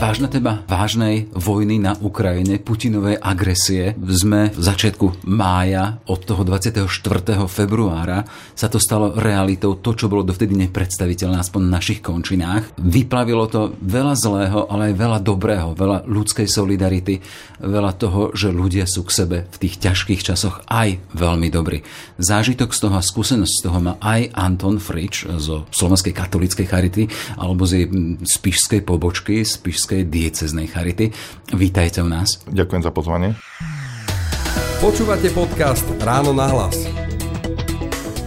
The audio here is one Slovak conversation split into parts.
Vážna téma vážnej vojny na Ukrajine, Putinovej agresie. Sme v začiatku mája, od toho 24. februára sa to stalo realitou, to, čo bolo dovtedy nepredstaviteľné, aspoň v našich končinách. Vyplavilo to veľa zlého, ale aj veľa dobrého, veľa ľudskej solidarity, veľa toho, že ľudia sú k sebe v tých ťažkých časoch aj veľmi dobrí. Zážitok z toho a skúsenosť z toho má aj Anton Frič zo Slovenskej katolíckej charity alebo z jej spišskej pobočky, spišskej Košickej dieceznej charity. Vítajte u nás. Ďakujem za pozvanie. Počúvate podcast Ráno na hlas.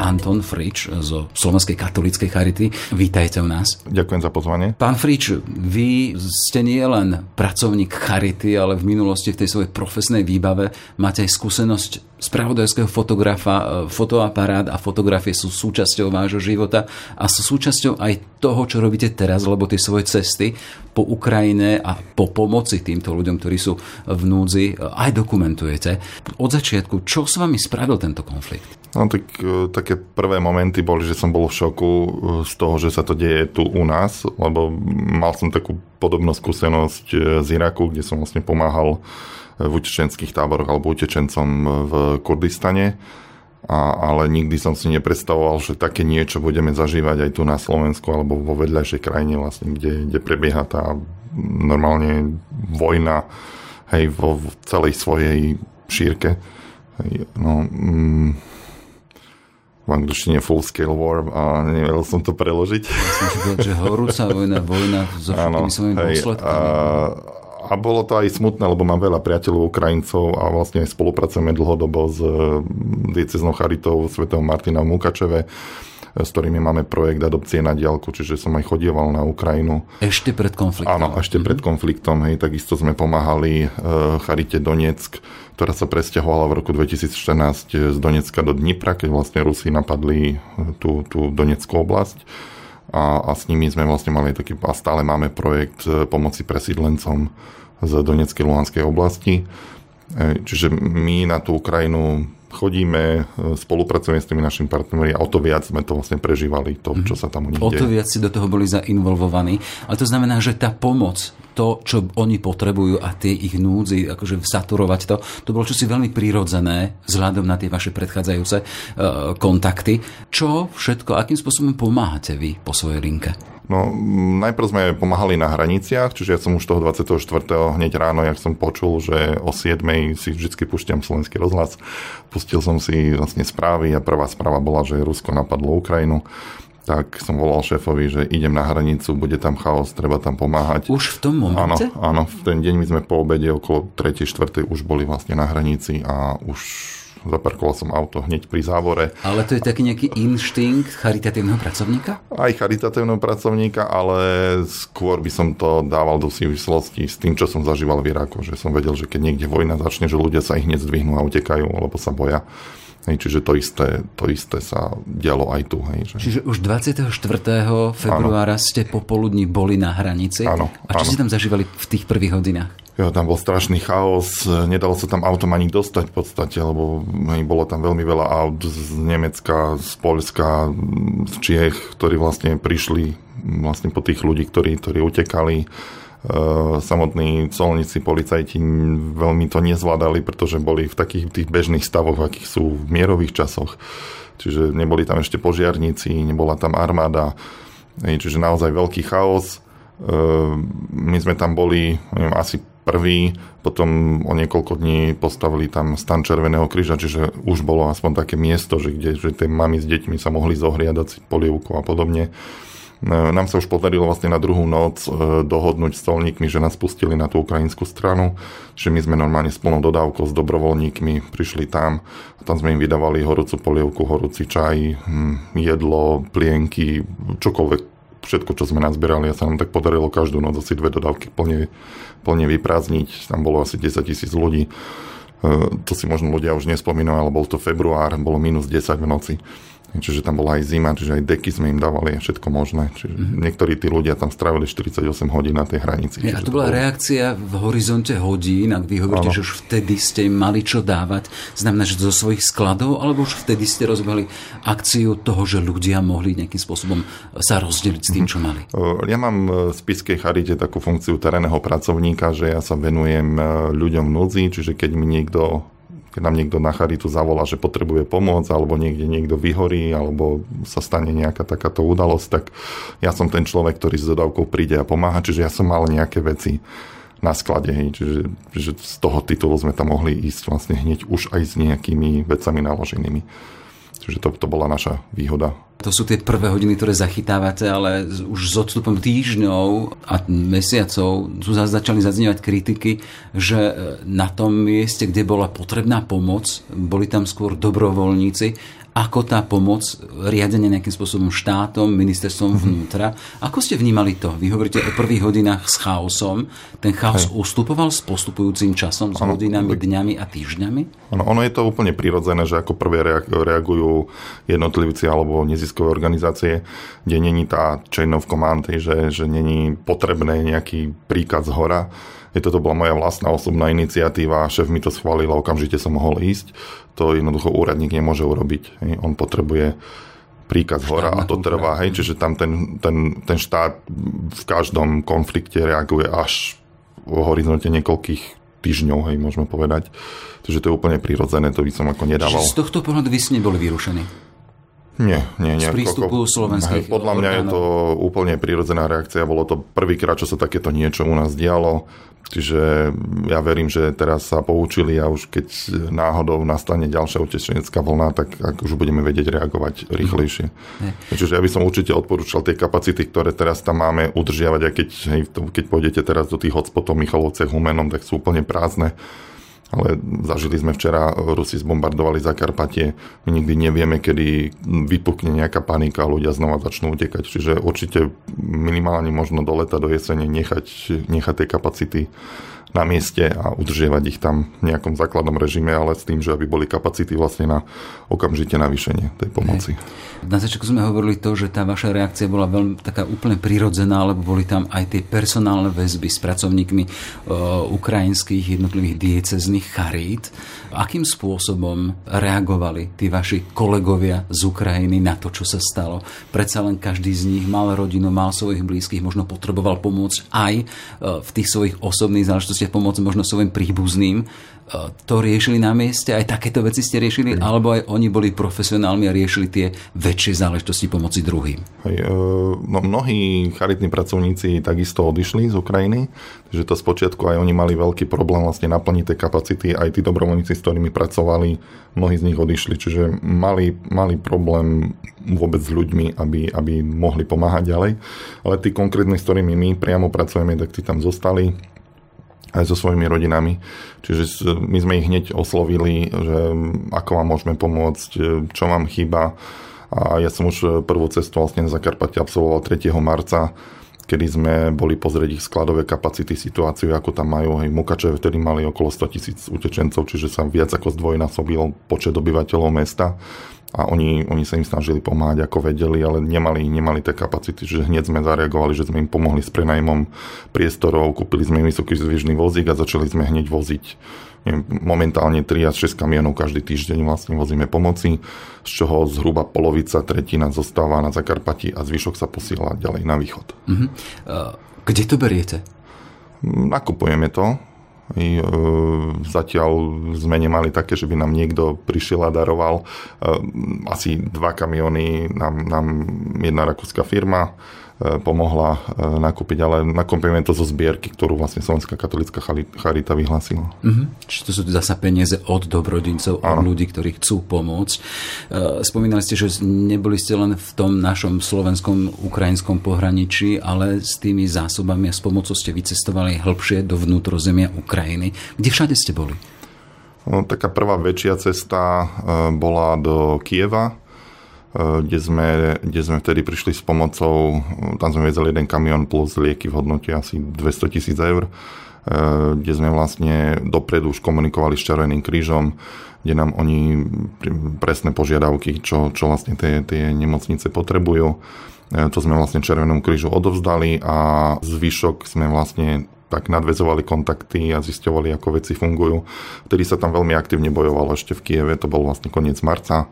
Anton Frič zo Slovenskej katolíckej charity. Vítajte u nás. Ďakujem za pozvanie. Pán Frič, vy ste nie len pracovník charity, ale v minulosti v tej svojej profesnej výbave máte aj skúsenosť spravodajského fotografa, e, fotoaparát a fotografie sú súčasťou vášho života a sú súčasťou aj toho, čo robíte teraz, lebo tie svoje cesty po Ukrajine a po pomoci týmto ľuďom, ktorí sú v núdzi, e, aj dokumentujete. Od začiatku, čo s vami spravil tento konflikt? No tak e, také prvé momenty boli, že som bol v šoku z toho, že sa to deje tu u nás, lebo mal som takú podobnú skúsenosť z Iraku, kde som vlastne pomáhal v utečenských táboroch alebo utečencom v Kurdistane. A, ale nikdy som si nepredstavoval, že také niečo budeme zažívať aj tu na Slovensku alebo vo vedľajšej krajine, vlastne, kde, kde prebieha tá normálne vojna hej, vo v celej svojej šírke. Hej, no, mm, v angličtine full scale war a nevedel som to preložiť. Som že horúca vojna, vojna so všetkými svojimi dôsledkami. A, a bolo to aj smutné, lebo mám veľa priateľov Ukrajincov a vlastne aj spolupracujeme dlhodobo s eh, dieceznou charitou svätého Martina v Mukačeve s ktorými máme projekt adopcie na diálku, čiže som aj chodieval na Ukrajinu. Ešte pred konfliktom. Áno, ešte mm-hmm. pred konfliktom, hej, takisto sme pomáhali uh, Charite Donetsk, ktorá sa presťahovala v roku 2014 z Donecka do Dnipra, keď vlastne Rusi napadli tú, tú Donetskú oblasť. A, a s nimi sme vlastne mali taký, a stále máme projekt pomoci presídlencom z Donetskej Luhanskej oblasti. E, čiže my na tú Ukrajinu chodíme, e, spolupracujeme s tými našimi partnermi a o to viac sme to vlastne prežívali, to, čo sa tam u nich O to viac si do toho boli zainvolvovaní. Ale to znamená, že tá pomoc, to, čo oni potrebujú a tie ich núdzi, akože saturovať to, to bolo čosi veľmi prírodzené vzhľadom na tie vaše predchádzajúce uh, kontakty. Čo všetko, akým spôsobom pomáhate vy po svojej linke? No, najprv sme pomáhali na hraniciach, čiže ja som už toho 24. hneď ráno, jak som počul, že o 7. si vždy púšťam slovenský rozhlas. Pustil som si vlastne správy a prvá správa bola, že Rusko napadlo Ukrajinu tak som volal šéfovi, že idem na hranicu, bude tam chaos, treba tam pomáhať. Už v tom momente? Áno, áno, v ten deň my sme po obede okolo 3. 4. už boli vlastne na hranici a už zaparkoval som auto hneď pri závore. Ale to je taký nejaký inštinkt charitatívneho pracovníka? Aj charitatívneho pracovníka, ale skôr by som to dával do súvislosti s tým, čo som zažíval v Iraku. Že som vedel, že keď niekde vojna začne, že ľudia sa ich hneď zdvihnú a utekajú, lebo sa boja. Hej, čiže to isté, to isté sa dialo aj tu. Hej, že... Čiže už 24. februára ano. ste popoludní boli na hranici. Áno. A čo ste tam zažívali v tých prvých hodinách? Tam bol strašný chaos, nedalo sa tam autom ani dostať v podstate, lebo bolo tam veľmi veľa aut z Nemecka, z Polska, z Čiech, ktorí vlastne prišli vlastne po tých ľudí, ktorí, ktorí utekali Eh, samotní colníci, policajti veľmi to nezvládali, pretože boli v takých tých bežných stavoch, akých sú v mierových časoch. Čiže neboli tam ešte požiarníci, nebola tam armáda, čiže naozaj veľký chaos. Eh, my sme tam boli neviem, asi prvý, potom o niekoľko dní postavili tam stan Červeného kríža, čiže už bolo aspoň také miesto, že, kde, že tie mami s deťmi sa mohli zohriadať polievku a podobne. Nám sa už podarilo vlastne na druhú noc dohodnúť s colníkmi, že nás pustili na tú ukrajinskú stranu, že my sme normálne s plnou dodávkou s dobrovoľníkmi prišli tam a tam sme im vydávali horúcu polievku, horúci čaj, hm, jedlo, plienky, čokoľvek všetko, čo sme nazbierali a sa nám tak podarilo každú noc asi dve dodávky plne, plne vyprázdniť. Tam bolo asi 10 tisíc ľudí. To si možno ľudia už nespomínajú, ale bol to február, bolo minus 10 v noci. Čiže tam bola aj zima, čiže aj deky sme im dávali a všetko možné. Čiže mm-hmm. niektorí tí ľudia tam strávili 48 hodín na tej hranici. Ja, a to bola to bolo... reakcia v horizonte hodín, ak vy hovoríte, ano. že už vtedy ste im mali čo dávať, znamená, že zo svojich skladov, alebo už vtedy ste rozbehli akciu toho, že ľudia mohli nejakým spôsobom sa rozdeliť s tým, čo mali? Ja mám v Spiskej charite takú funkciu terénneho pracovníka, že ja sa venujem ľuďom núdzi, čiže keď mi niekto keď nám niekto na charitu zavolá, že potrebuje pomoc, alebo niekde niekto vyhorí, alebo sa stane nejaká takáto udalosť, tak ja som ten človek, ktorý s dodávkou príde a pomáha, čiže ja som mal nejaké veci na sklade, hej, čiže že z toho titulu sme tam mohli ísť vlastne hneď už aj s nejakými vecami naloženými. Čiže to, to bola naša výhoda. To sú tie prvé hodiny, ktoré zachytávate, ale už s odstupom týždňov a mesiacov tu začali zaznievať kritiky, že e, na tom mieste, kde bola potrebná pomoc, boli tam skôr dobrovoľníci ako tá pomoc riadenie nejakým spôsobom štátom, ministerstvom mhm. vnútra. Ako ste vnímali to? Vy hovoríte o prvých hodinách s chaosom. Ten chaos Hej. ustupoval s postupujúcim časom, s ano, hodinami, dňami a týždňami? Ano, ono je to úplne prirodzené, že ako prvé reagujú jednotlivci alebo neziskové organizácie, kde není tá chain of command, že, že není potrebné nejaký príkaz z hora je toto bola moja vlastná osobná iniciatíva, šéf mi to schválil a okamžite som mohol ísť. To jednoducho úradník nemôže urobiť. On potrebuje príkaz hora a to trvá, hej, čiže tam ten, ten, ten štát v každom konflikte reaguje až v horizonte niekoľkých týždňov, hej, môžeme povedať. Takže to je úplne prirodzené, to by som ako nedával. Čiže z tohto pohľadu vy ste neboli vyrušení? Nie, nie, nie. Z prístupu slovenských Podľa mňa je to úplne prirodzená reakcia. Bolo to prvýkrát, čo sa takéto niečo u nás dialo. Čiže ja verím, že teraz sa poučili a už keď náhodou nastane ďalšia utečenecká vlna, tak ak už budeme vedieť reagovať rýchlejšie. Nie. Čiže ja by som určite odporúčal tie kapacity, ktoré teraz tam máme udržiavať, a keď, hej, keď pôjdete teraz do tých hotspotov Michalovce, Humenom, tak sú úplne prázdne ale zažili sme včera, Rusi zbombardovali Zakarpatie, my nikdy nevieme, kedy vypukne nejaká panika a ľudia znova začnú utekať. Čiže určite minimálne možno do leta, do jesene nechať, nechať tie kapacity na mieste a udržiavať ich tam v nejakom základnom režime, ale s tým, že aby boli kapacity vlastne na okamžite navýšenie tej pomoci. Na začiatku sme hovorili to, že tá vaša reakcia bola veľmi taká úplne prirodzená, lebo boli tam aj tie personálne väzby s pracovníkmi uh, ukrajinských jednotlivých diecezných charít. Akým spôsobom reagovali tí vaši kolegovia z Ukrajiny na to, čo sa stalo? Predsa len každý z nich mal rodinu, mal svojich blízkych, možno potreboval pomôcť aj v tých svojich osobných záležitostiach, pomôcť možno svojim príbuzným to riešili na mieste, aj takéto veci ste riešili, mm. alebo aj oni boli profesionálmi a riešili tie väčšie záležitosti pomoci druhým? Hej, e, no, mnohí charitní pracovníci takisto odišli z Ukrajiny, takže to spočiatku aj oni mali veľký problém vlastne naplniť tie kapacity, aj tí dobrovoľníci, s ktorými pracovali, mnohí z nich odišli, čiže mali, mali problém vôbec s ľuďmi, aby, aby mohli pomáhať ďalej. Ale tí konkrétni, s ktorými my priamo pracujeme, tak tí tam zostali aj so svojimi rodinami. Čiže my sme ich hneď oslovili, že ako vám môžeme pomôcť, čo vám chýba. A ja som už prvú cestu vlastne na Zakarpate absolvoval 3. marca, kedy sme boli pozrieť ich skladové kapacity, situáciu, ako tam majú. Hej, Mukačev vtedy mali okolo 100 tisíc utečencov, čiže sa viac ako zdvojnásobil počet obyvateľov mesta a oni, oni sa im snažili pomáhať ako vedeli, ale nemali, nemali tie kapacity, že hneď sme zareagovali, že sme im pomohli s prenajmom priestorov, kúpili sme im vysoký zvyžný vozík a začali sme hneď voziť neviem, momentálne 3 až 6 kamionov každý týždeň vlastne vozíme pomoci, z čoho zhruba polovica, tretina zostáva na Zakarpati a zvyšok sa posiela ďalej na východ. Uh-huh. Kde to beriete? Nakupujeme to, i, e, zatiaľ sme nemali také, že by nám niekto prišiel a daroval. E, asi dva kamiony nám, nám jedna rakúska firma pomohla nakúpiť, ale nakúpime to zo zbierky, ktorú vlastne Slovenská katolická charita vyhlásila. Mm-hmm. Čiže to sú zasa peniaze od dobrodincov, od ľudí, ktorí chcú pomôcť. Spomínali ste, že neboli ste len v tom našom slovenskom, ukrajinskom pohraničí, ale s tými zásobami a s pomocou ste vycestovali hĺbšie do vnútrozemia Ukrajiny. Kde všade ste boli? No, taká prvá väčšia cesta bola do Kieva, kde sme, kde sme vtedy prišli s pomocou, eh, tam sme vezeli jeden kamión plus lieky v hodnote asi 200 tisíc eur, eh, kde sme vlastne dopredu už komunikovali s Červeným krížom, kde nám oni presné požiadavky, čo, čo vlastne tie, tie nemocnice potrebujú. To sme vlastne Červenom krížu odovzdali a zvyšok sme vlastne tak nadvezovali kontakty a zisťovali, ako veci fungujú. Vtedy sa tam veľmi aktívne bojovalo ešte v Kieve, to bol vlastne koniec marca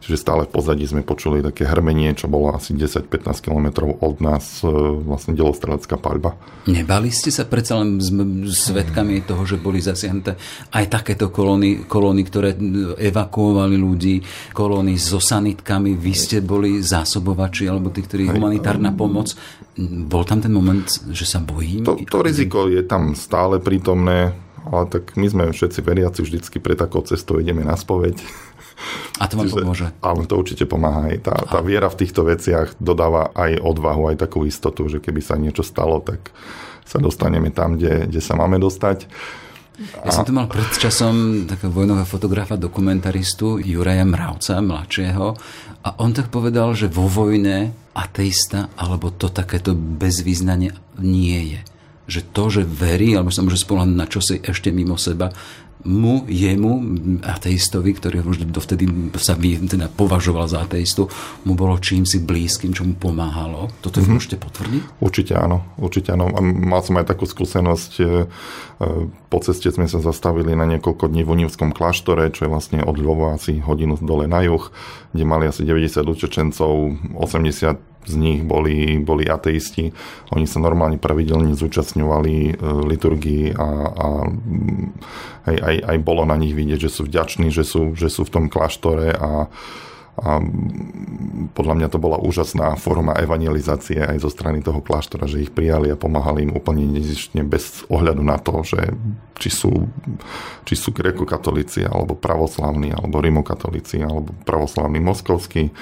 Čiže stále v pozadí sme počuli také hrmenie, čo bolo asi 10-15 km od nás, e, vlastne delostrelecká paľba. Nebali ste sa predsa len svetkami toho, že boli zasiahnuté aj takéto kolóny, kolóny, ktoré evakuovali ľudí, kolóny so sanitkami, vy ste boli zásobovači alebo tí, ktorí humanitárna pomoc. Bol tam ten moment, že sa bojím? To, to riziko je tam stále prítomné, ale tak my sme všetci veriaci, vždycky pre takou cestou ideme na spoveď. A to vám pomôže? Áno, to určite pomáha. Aj tá, tá viera v týchto veciach dodáva aj odvahu, aj takú istotu, že keby sa niečo stalo, tak sa dostaneme tam, kde, kde sa máme dostať. Ja a... som tu mal pred časom takého vojnového fotografa, dokumentaristu Juraja Mravca, mladšieho, a on tak povedal, že vo vojne ateista alebo to takéto bezvýznanie nie je. Že to, že verí, alebo sa môže spolahnuť na čosi ešte mimo seba, mu, jemu, ateistovi, ktorý už dovtedy sa teda považoval za ateistu, mu bolo čím si blízkym, čo mu pomáhalo. Toto mm-hmm. môžete potvrdiť? Určite áno, určite áno. A mal som aj takú skúsenosť. E, e, po ceste sme sa zastavili na niekoľko dní v Univskom kláštore, čo je vlastne od Lvova asi hodinu dole na juh, kde mali asi 90 utečencov, 80 z nich boli, boli ateisti. Oni sa normálne pravidelne zúčastňovali e, liturgii a, a aj, aj, aj bolo na nich vidieť, že sú vďační, že sú, že sú v tom kláštore a, a podľa mňa to bola úžasná forma evangelizácie aj zo strany toho kláštora, že ich prijali a pomáhali im úplne nezištne bez ohľadu na to, že či sú, či sú grekokatolíci, alebo pravoslavní, alebo rimokatolíci, alebo pravoslavní moskovskí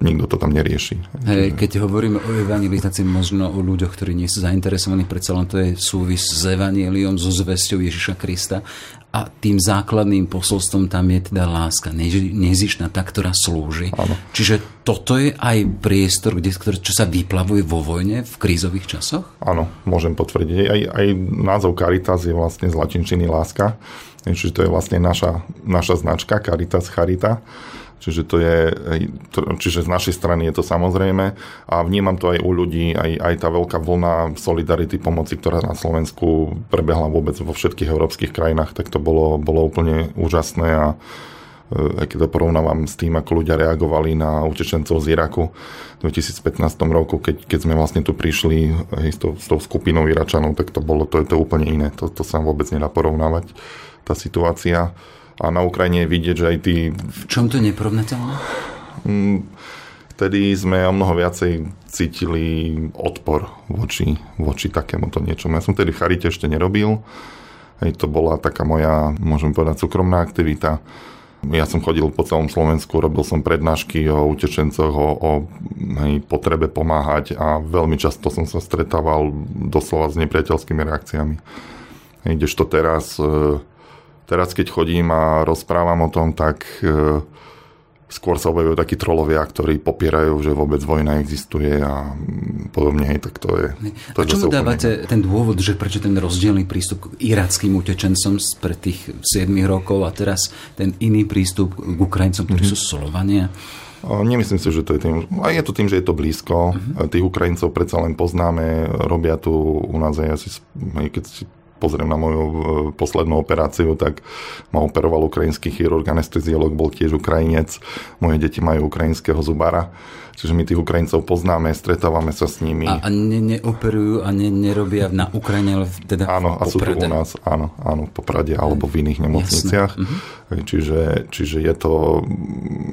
nikto to tam nerieši. Hej, keď hovoríme o evangelizácii, možno o ľuďoch, ktorí nie sú zainteresovaní, predsa len to je súvis s evanieliom, so zvesťou Ježiša Krista a tým základným posolstvom tam je teda láska, nezišná tá, ktorá slúži. Ano. Čiže toto je aj priestor, kde, čo sa vyplavuje vo vojne v krízových časoch? Áno, môžem potvrdiť. Aj, aj názov Caritas je vlastne z latinčiny láska, čiže to je vlastne naša, naša značka Caritas Charita Čiže, to je, čiže z našej strany je to samozrejme a vnímam to aj u ľudí, aj, aj tá veľká vlna solidarity pomoci, ktorá na Slovensku prebehla vôbec vo všetkých európskych krajinách, tak to bolo, bolo úplne úžasné a e, aj keď to porovnávam s tým, ako ľudia reagovali na utečencov z Iraku v 2015 roku, keď, keď sme vlastne tu prišli hej, s, tou, s tou skupinou Iračanov, tak to bolo to, je to úplne iné. To, to sa vôbec nedá porovnávať, tá situácia a na Ukrajine je vidieť, že aj tí... V čom to neporovnateľné? Mm, vtedy sme o mnoho viacej cítili odpor voči, voči takémuto niečomu. Ja som vtedy Charite ešte nerobil. Hej, to bola taká moja, môžem povedať, súkromná aktivita. Ja som chodil po celom Slovensku, robil som prednášky o utečencoch, o, o hej, potrebe pomáhať a veľmi často som sa stretával doslova s nepriateľskými reakciami. Hej, kdežto teraz e, Teraz, keď chodím a rozprávam o tom, tak e, skôr sa objavujú takí trolovia, ktorí popierajú, že vôbec vojna existuje a podobne, hej, tak to je... To a čomu dávate ten dôvod, že prečo ten rozdielný prístup k irackým utečencom pred tých 7 rokov a teraz ten iný prístup k Ukrajincom, ktorí mm-hmm. sú Slovania? Nemyslím si, že to je tým. A je to tým, že je to blízko. Uh-huh. Tých Ukrajincov predsa len poznáme, robia tu u nás aj asi, keď si pozriem na moju e, poslednú operáciu, tak ma operoval ukrajinský chirurg, anesteziolog, bol tiež Ukrajinec. Moje deti majú ukrajinského zubara. Čiže my tých Ukrajincov poznáme, stretávame sa s nimi. A, a ne, neoperujú a ne, nerobia na Ukrajine, ale teda Áno, a sú tu u nás, áno, áno, v Poprade alebo v iných nemocniciach. Mhm. Čiže, čiže je, to,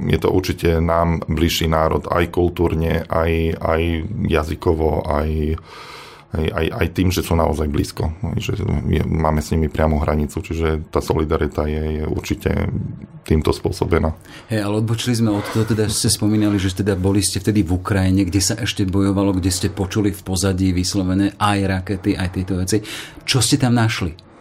je to určite nám bližší národ aj kultúrne, aj, aj jazykovo, aj aj, aj, aj tým, že sú naozaj blízko, že máme s nimi priamo hranicu, čiže tá solidarita je, je určite týmto spôsobená. Hej, ale odbočili sme od toho, teda ste spomínali, že teda boli ste vtedy v Ukrajine, kde sa ešte bojovalo, kde ste počuli v pozadí vyslovené aj rakety, aj tieto veci. Čo ste tam našli?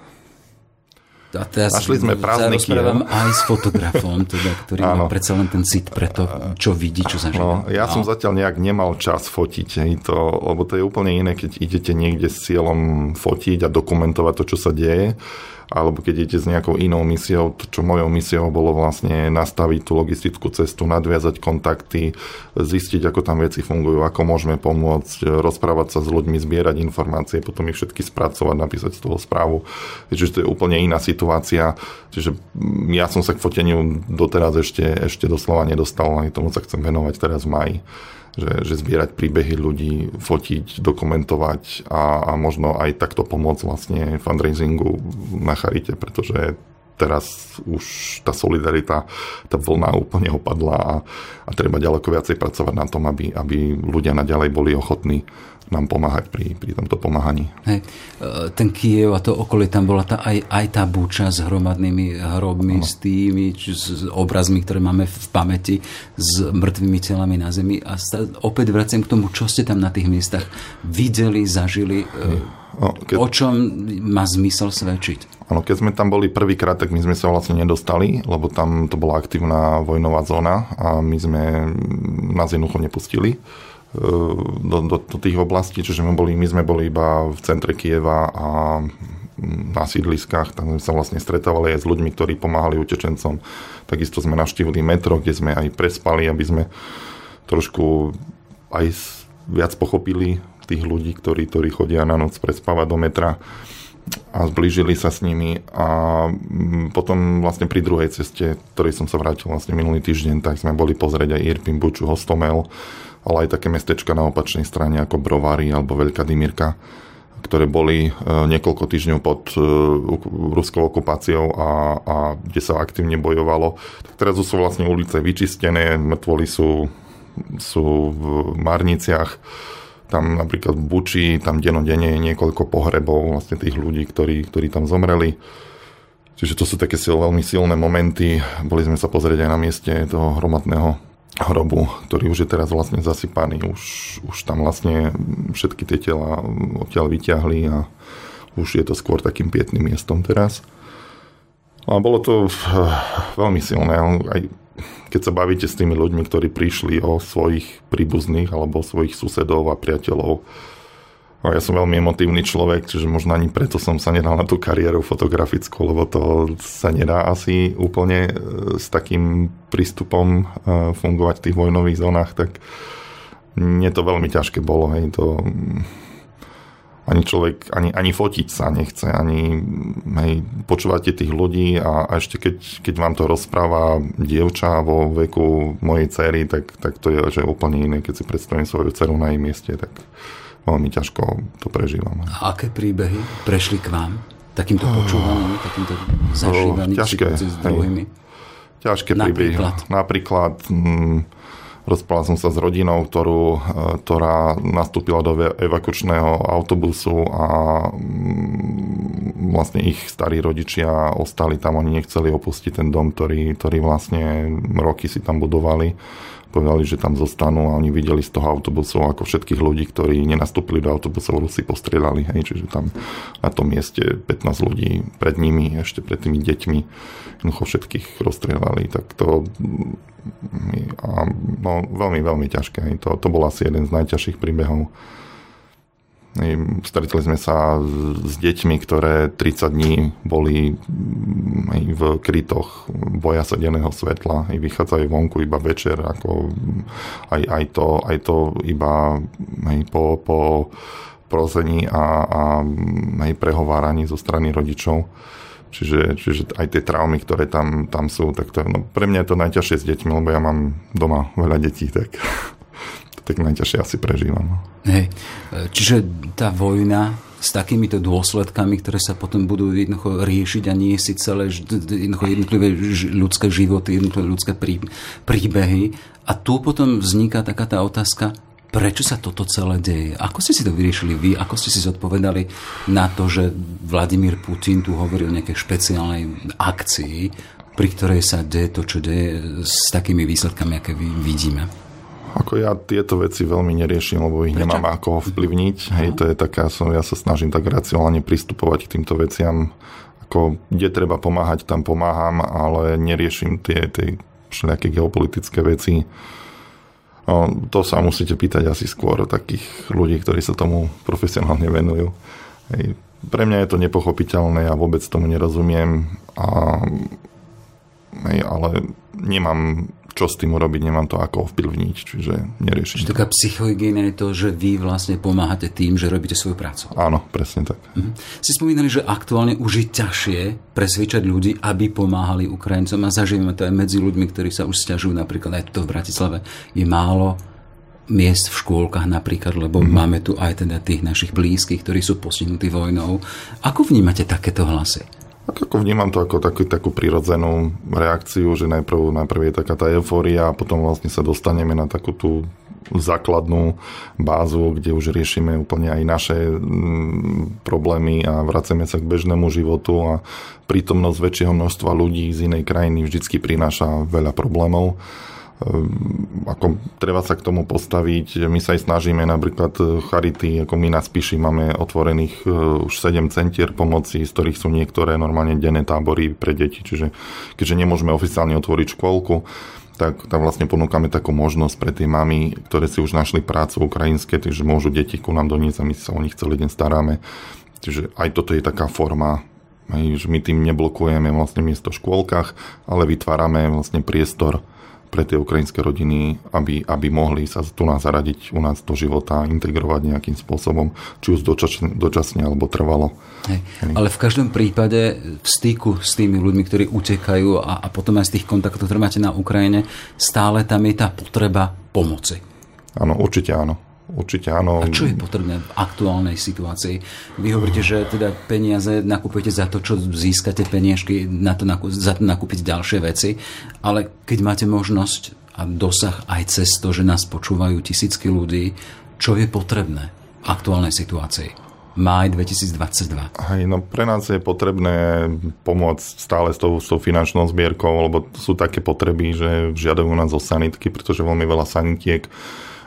A teraz Našli sme prázdniky. Ja. aj s fotografom, teda, ktorý má predsa len ten cit pre to, čo vidí, čo zažíva. No, ja no. som zatiaľ nejak nemal čas fotiť, to, lebo to je úplne iné, keď idete niekde s cieľom fotiť a dokumentovať to, čo sa deje alebo keď idete s nejakou inou misiou, to čo mojou misiou bolo vlastne nastaviť tú logistickú cestu, nadviazať kontakty, zistiť, ako tam veci fungujú, ako môžeme pomôcť, rozprávať sa s ľuďmi, zbierať informácie, potom ich všetky spracovať, napísať z toho správu. Čiže to je úplne iná situácia. Čiže ja som sa k foteniu doteraz ešte, ešte doslova nedostal, ani tomu sa chcem venovať teraz v maji že, že zbierať príbehy ľudí, fotiť, dokumentovať a, a možno aj takto pomôcť vlastne fundraisingu na Charite, pretože teraz už tá solidarita, tá vlna úplne opadla a, a treba ďaleko viacej pracovať na tom, aby, aby ľudia naďalej boli ochotní nám pomáhať pri, pri tomto pomáhaní. Hej. E, ten Kiev a to okolie, tam bola tá, aj, aj tá búča s hromadnými hrobmi, ano. s tými či, s obrazmi, ktoré máme v pamäti, s mŕtvými telami na zemi. A sta, opäť vraciam k tomu, čo ste tam na tých miestach videli, zažili, e, No, keď... O čom má zmysel svedčiť? Áno, keď sme tam boli prvýkrát, tak my sme sa vlastne nedostali, lebo tam to bola aktívna vojnová zóna a my sme nás jednoducho nepustili do, do, do tých oblastí, čiže my, boli, my sme boli iba v centre Kieva a na sídliskách, tam sme sa vlastne stretávali aj s ľuďmi, ktorí pomáhali utečencom. Takisto sme navštívili metro, kde sme aj prespali, aby sme trošku aj viac pochopili tých ľudí, ktorí, ktorí chodia na noc prespávať do metra a zblížili sa s nimi a potom vlastne pri druhej ceste, ktorej som sa vrátil vlastne minulý týždeň, tak sme boli pozrieť aj Irpin, Buču, Hostomel, ale aj také mestečka na opačnej strane ako Brovary alebo Veľká Dimirka, ktoré boli e, niekoľko týždňov pod e, ruskou okupáciou a, a kde sa aktívne bojovalo. Tak teraz sú vlastne ulice vyčistené, mŕtvoly sú, sú v Marniciach, tam napríklad v Buči, tam denodene je niekoľko pohrebov vlastne tých ľudí, ktorí, ktorí tam zomreli. Čiže to sú také sil, veľmi silné momenty. Boli sme sa pozrieť aj na mieste toho hromadného hrobu, ktorý už je teraz vlastne zasypaný. Už, už tam vlastne všetky tie tela odtiaľ vyťahli a už je to skôr takým pietným miestom teraz. A bolo to eh, veľmi silné. Aj keď sa bavíte s tými ľuďmi, ktorí prišli o svojich príbuzných alebo svojich susedov a priateľov, a ja som veľmi emotívny človek, čiže možno ani preto som sa nedal na tú kariéru fotografickú, lebo to sa nedá asi úplne e, s takým prístupom e, fungovať v tých vojnových zónach, tak mne to veľmi ťažké bolo. Hej, to, ani človek, ani, ani fotiť sa nechce, ani hej, počúvate tých ľudí a, a ešte keď, keď vám to rozpráva dievča vo veku mojej cery, tak, tak to je že úplne iné, keď si predstavím svoju dceru na jej mieste, tak veľmi ťažko to prežívam. A aké príbehy prešli k vám? Takýmto počúvaním, takýmto zažívaním ťažké, s druhými? Ťažké príbehy. Napríklad? Napríklad hm, rozprával som sa s rodinou, ktorú, e, ktorá nastúpila do evakučného autobusu a hm, vlastne ich starí rodičia ostali tam, oni nechceli opustiť ten dom, ktorý, ktorý vlastne roky si tam budovali povedali, že tam zostanú a oni videli z toho autobusu ako všetkých ľudí, ktorí nenastúpili do autobusov, Rusi postrieľali, hej, čiže tam na tom mieste 15 ľudí pred nimi, ešte pred tými deťmi, jednoducho všetkých rozstrieľali, tak to a, no, veľmi, veľmi ťažké. Hej. To, to bol asi jeden z najťažších príbehov Stretli sme sa s deťmi, ktoré 30 dní boli v krytoch, boja sa denného svetla, vychádzajú vonku iba večer, ako aj, aj, to, aj to iba po, po, po prosení a, a aj prehováraní zo strany rodičov. Čiže, čiže aj tie traumy, ktoré tam, tam sú, tak to, no, pre mňa je to najťažšie s deťmi, lebo ja mám doma veľa detí, tak tak najťažšie asi prežívam. No. Hej. Čiže tá vojna s takýmito dôsledkami, ktoré sa potom budú jednoducho riešiť a nie si celé jednotlivé ľudské životy, jednotlivé ľudské príbehy. A tu potom vzniká taká tá otázka, prečo sa toto celé deje? Ako ste si to vyriešili vy? Ako ste si zodpovedali na to, že Vladimír Putin tu hovorí o nejakej špeciálnej akcii, pri ktorej sa deje to, čo deje s takými výsledkami, aké vidíme? Ako ja tieto veci veľmi neriešim, lebo ich Prečo? nemám ako ovplyvniť. Uh-huh. Hej, to je taká, som, ja sa snažím tak racionálne pristupovať k týmto veciam. Ako, kde treba pomáhať, tam pomáham, ale neriešim tie, tie všelijaké geopolitické veci. No, to sa musíte pýtať asi skôr takých ľudí, ktorí sa tomu profesionálne venujú. Hej, pre mňa je to nepochopiteľné, ja vôbec tomu nerozumiem, a, hej, ale nemám čo s tým urobiť, nemám to ako ovplyvniť, čiže neriešim. Čiže taká psychohygiena je to, že vy vlastne pomáhate tým, že robíte svoju prácu. Áno, presne tak. Mhm. Si spomínali, že aktuálne už je ťažšie presviečať ľudí, aby pomáhali Ukrajincom a zažívame to aj medzi ľuďmi, ktorí sa už stiažujú, napríklad aj tu v Bratislave je málo miest v škôlkach napríklad, lebo mm-hmm. máme tu aj teda tých našich blízkych, ktorí sú postihnutí vojnou. Ako vnímate takéto hlasy? Tak ako vnímam to ako takú, takú prirodzenú reakciu, že najprv, najprv je taká tá eufória a potom vlastne sa dostaneme na takú tú základnú bázu, kde už riešime úplne aj naše mm, problémy a vraceme sa k bežnému životu a prítomnosť väčšieho množstva ľudí z inej krajiny vždycky prináša veľa problémov. Ehm, ako treba sa k tomu postaviť. My sa aj snažíme napríklad e, Charity, ako my na Spiši máme otvorených e, už 7 centier pomoci, z ktorých sú niektoré normálne denné tábory pre deti, čiže keďže nemôžeme oficiálne otvoriť škôlku, tak tam vlastne ponúkame takú možnosť pre tie mamy, ktoré si už našli prácu ukrajinské, takže môžu deti ku nám doniesť a my sa o nich celý deň staráme. Čiže aj toto je taká forma že my tým neblokujeme vlastne miesto v škôlkach, ale vytvárame vlastne priestor pre tie ukrajinské rodiny, aby, aby mohli sa tu nás zaradiť u nás do života, integrovať nejakým spôsobom, či už dočasne, dočasne alebo trvalo. Hej. Ale v každom prípade v styku s tými ľuďmi, ktorí utekajú a, a potom aj z tých kontaktov, ktoré máte na Ukrajine, stále tam je tá potreba pomoci. Áno, určite áno. Určite áno. A čo je potrebné v aktuálnej situácii? Vy hovoríte, že teda peniaze nakúpite za to, čo získate peniažky, na to nakú, za to nakúpiť ďalšie veci, ale keď máte možnosť a dosah aj cez to, že nás počúvajú tisícky ľudí, čo je potrebné v aktuálnej situácii? Máj 2022. Hej, no pre nás je potrebné pomôcť stále s tou, s tou finančnou zbierkou, lebo sú také potreby, že žiadajú nás o sanitky, pretože veľmi veľa sanitiek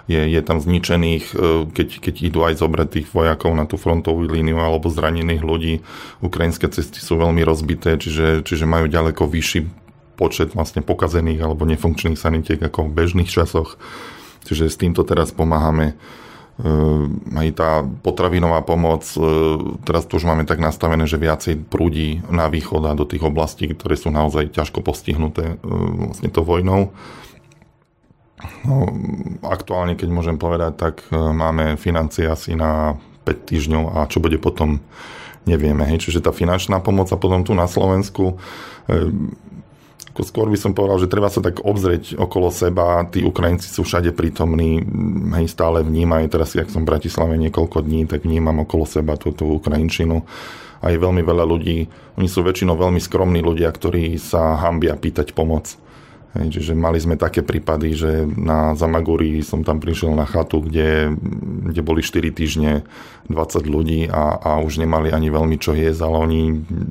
je, je tam zničených, e, keď, keď idú aj zobrať tých vojakov na tú frontovú líniu alebo zranených ľudí. Ukrajinské cesty sú veľmi rozbité, čiže, čiže majú ďaleko vyšší počet vlastne pokazených alebo nefunkčných sanitiek ako v bežných časoch. Čiže s týmto teraz pomáhame. E, aj tá potravinová pomoc, e, teraz tu už máme tak nastavené, že viacej prúdi na východ a do tých oblastí, ktoré sú naozaj ťažko postihnuté vlastne to vojnou. No, aktuálne, keď môžem povedať, tak e, máme financie asi na 5 týždňov a čo bude potom, nevieme. Hej. Čiže tá finančná pomoc a potom tu na Slovensku e, skôr by som povedal, že treba sa tak obzrieť okolo seba. Tí Ukrajinci sú všade prítomní, hej, stále vnímajú. Teraz, ak som v Bratislave niekoľko dní, tak vnímam okolo seba túto Ukrajinčinu. A je veľmi veľa ľudí, oni sú väčšinou veľmi skromní ľudia, ktorí sa hambia pýtať pomoc. Hej, čiže mali sme také prípady, že na Zamaguri som tam prišiel na chatu, kde, kde boli 4 týždne 20 ľudí a, a už nemali ani veľmi čo jesť, ale oni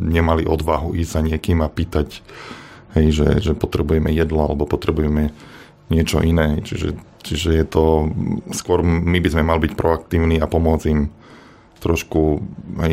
nemali odvahu ísť za niekým a pýtať, hej, že, že potrebujeme jedlo alebo potrebujeme niečo iné. Čiže, čiže je to, skôr my by sme mali byť proaktívni a pomôcť im trošku aj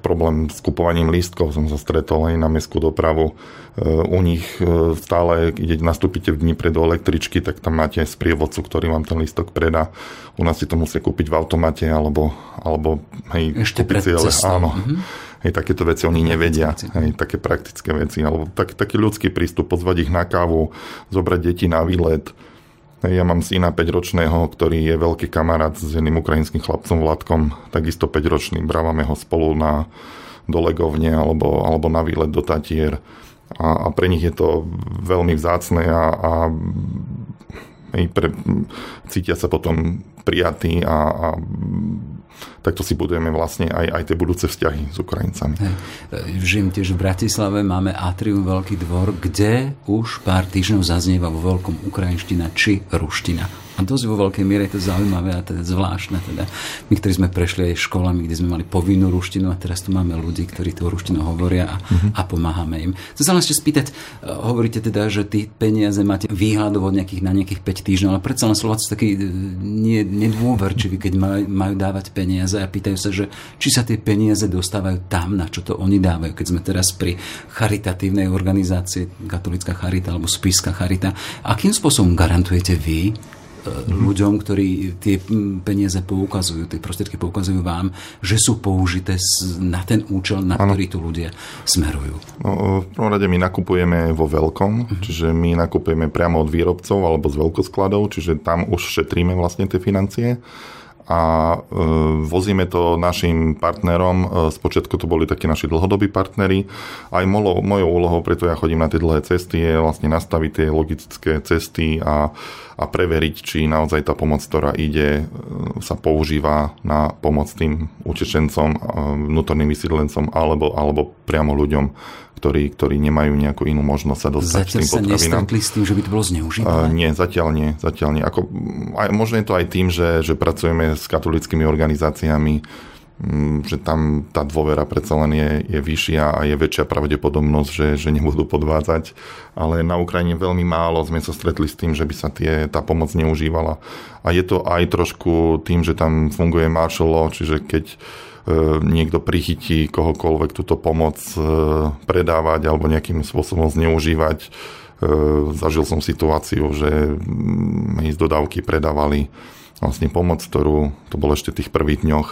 problém s kupovaním lístkov som sa stretol aj na mestskú dopravu. E, u nich e, stále, keď nastúpite v Dnipre do električky, tak tam máte sprievodcu, ktorý vám ten lístok predá. U nás si to musia kúpiť v automate alebo, alebo hej, Ešte pred cestou. Áno. Mm-hmm. Hej, takéto veci oni nevedia. Hej, také praktické veci. Alebo tak, taký ľudský prístup, pozvať ich na kávu, zobrať deti na výlet, Ja mám syna 5-ročného, ktorý je veľký kamarát s jedným ukrajinským chlapcom Vladkom, takisto 5-ročný. Brávame ho spolu na do Legovne alebo, alebo na výlet do Tatier. A, a pre nich je to veľmi vzácne a, a pre, cítia sa potom prijatí a, a takto si budujeme vlastne aj, aj tie budúce vzťahy s Ukrajincami. Žijem tiež v Bratislave, máme Atrium Veľký dvor, kde už pár týždňov zaznieva vo veľkom ukrajinština či ruština. A dosť vo veľkej miere je to zaujímavé a teda zvláštne. Teda. My, ktorí sme prešli aj školami, kde sme mali povinnú ruštinu a teraz tu máme ľudí, ktorí tú ruštinu hovoria a, uh-huh. a pomáhame im. Chcem sa len ešte spýtať, e, hovoríte teda, že tí peniaze máte výhľadov od nejakých na nejakých 5 týždňov, ale predsa len Slováci takí e, nie, nedôverčiví, keď majú, majú dávať peniaze a pýtajú sa, že či sa tie peniaze dostávajú tam, na čo to oni dávajú. Keď sme teraz pri charitatívnej organizácii, katolická charita alebo spíska charita, akým spôsobom garantujete vy, ľuďom, ktorí tie peniaze poukazujú, tie prostriedky poukazujú vám, že sú použité na ten účel, na ano. ktorý tu ľudia smerujú? No, v prvom rade my nakupujeme vo veľkom, uh-huh. čiže my nakupujeme priamo od výrobcov alebo z veľkoskladov, čiže tam už šetríme vlastne tie financie a e, vozíme to našim partnerom. Spočiatku e, to boli takí naši dlhodobí partnery. Aj mojou, mojou úlohou, preto ja chodím na tie dlhé cesty, je vlastne nastaviť tie logistické cesty a, a preveriť, či naozaj tá pomoc, ktorá ide, e, sa používa na pomoc tým utečencom, vnútorným vysídlencom alebo, alebo priamo ľuďom, ktorí, ktorí nemajú nejakú inú možnosť sa dostať zatiaľ tým potravinám. Zatiaľ s tým, že by to bolo zneužívané? Uh, nie, zatiaľ nie. Zatiaľ nie. Ako, aj, možno je to aj tým, že, že pracujeme s katolickými organizáciami, že tam tá dôvera predsa len je, je vyššia a je väčšia pravdepodobnosť, že, že nebudú podvádzať. Ale na Ukrajine veľmi málo sme sa stretli s tým, že by sa tie, tá pomoc neužívala. A je to aj trošku tým, že tam funguje martial čiže keď E, niekto prichytí kohokoľvek túto pomoc e, predávať alebo nejakým spôsobom zneužívať. E, zažil som situáciu, že mm, z dodávky predávali vlastne pomoc, ktorú to bolo ešte v tých prvých dňoch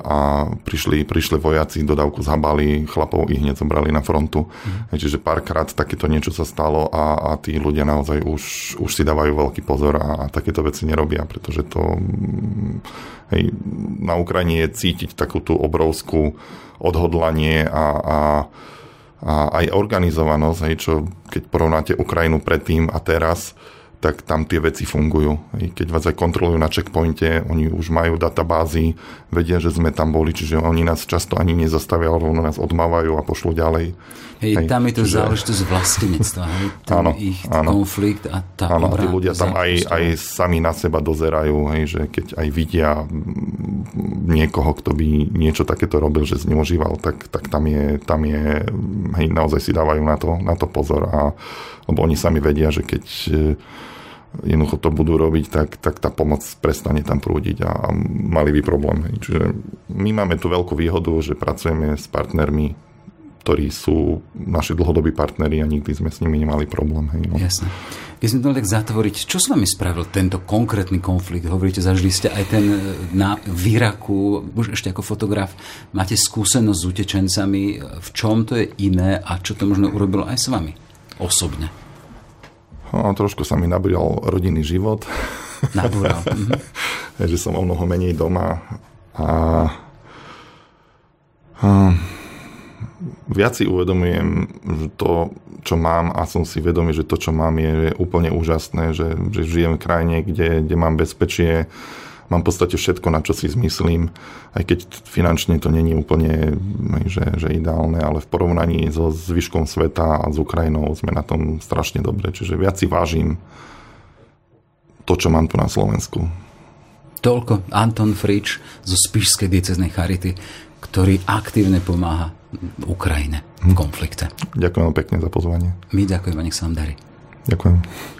a prišli, prišli vojaci, dodávku zhabali, chlapov ich hneď zobrali na frontu. Mm. Čiže párkrát takéto niečo sa stalo a, a tí ľudia naozaj už, už si dávajú veľký pozor a, a takéto veci nerobia, pretože to hej, na Ukrajine je cítiť takú tú obrovskú odhodlanie a, a a aj organizovanosť, hej, čo keď porovnáte Ukrajinu predtým a teraz, tak tam tie veci fungujú. Keď vás aj kontrolujú na checkpointe, oni už majú databázy, vedia, že sme tam boli, čiže oni nás často ani nezastavia, alebo nás odmávajú a pošlú ďalej. Hej, hej tam je to čiže... záležitosť vlastenectva, hej, áno, ich áno. konflikt a tá Áno, tí ľudia tam aj, aj sami na seba dozerajú, hej, že keď aj vidia niekoho, kto by niečo takéto robil, že zneužíval, tak, tak tam je, tam je hej, naozaj si dávajú na to, na to pozor a lebo oni sami vedia, že keď jednoducho to budú robiť, tak, tak tá pomoc prestane tam prúdiť a, a mali by problém. Čiže my máme tú veľkú výhodu, že pracujeme s partnermi, ktorí sú naši dlhodobí partneri a nikdy sme s nimi nemali problém. Hej, no. Jasne. Keď sme to tak zatvoriť, čo s vami spravil tento konkrétny konflikt? Hovoríte, zažili ste aj ten e, na Viraku, už ešte ako fotograf, máte skúsenosť s utečencami. V čom to je iné a čo to možno urobilo aj s vami osobne? No, trošku sa mi nabúral rodinný život. Nabúral. Mhm. že som o mnoho menej doma a, a viac si uvedomujem, že to, čo mám a som si vedomý, že to, čo mám je úplne úžasné, že, že žijem v krajine, kde, kde mám bezpečie, mám v podstate všetko, na čo si zmyslím, aj keď finančne to není úplne že, že ideálne, ale v porovnaní so zvyškom sveta a s Ukrajinou sme na tom strašne dobre. Čiže viac si vážim to, čo mám tu na Slovensku. Toľko Anton Frič zo Spišskej dieceznej charity, ktorý aktívne pomáha Ukrajine v konflikte. Ďakujem pekne za pozvanie. My ďakujeme, nech sa vám darí. Ďakujem.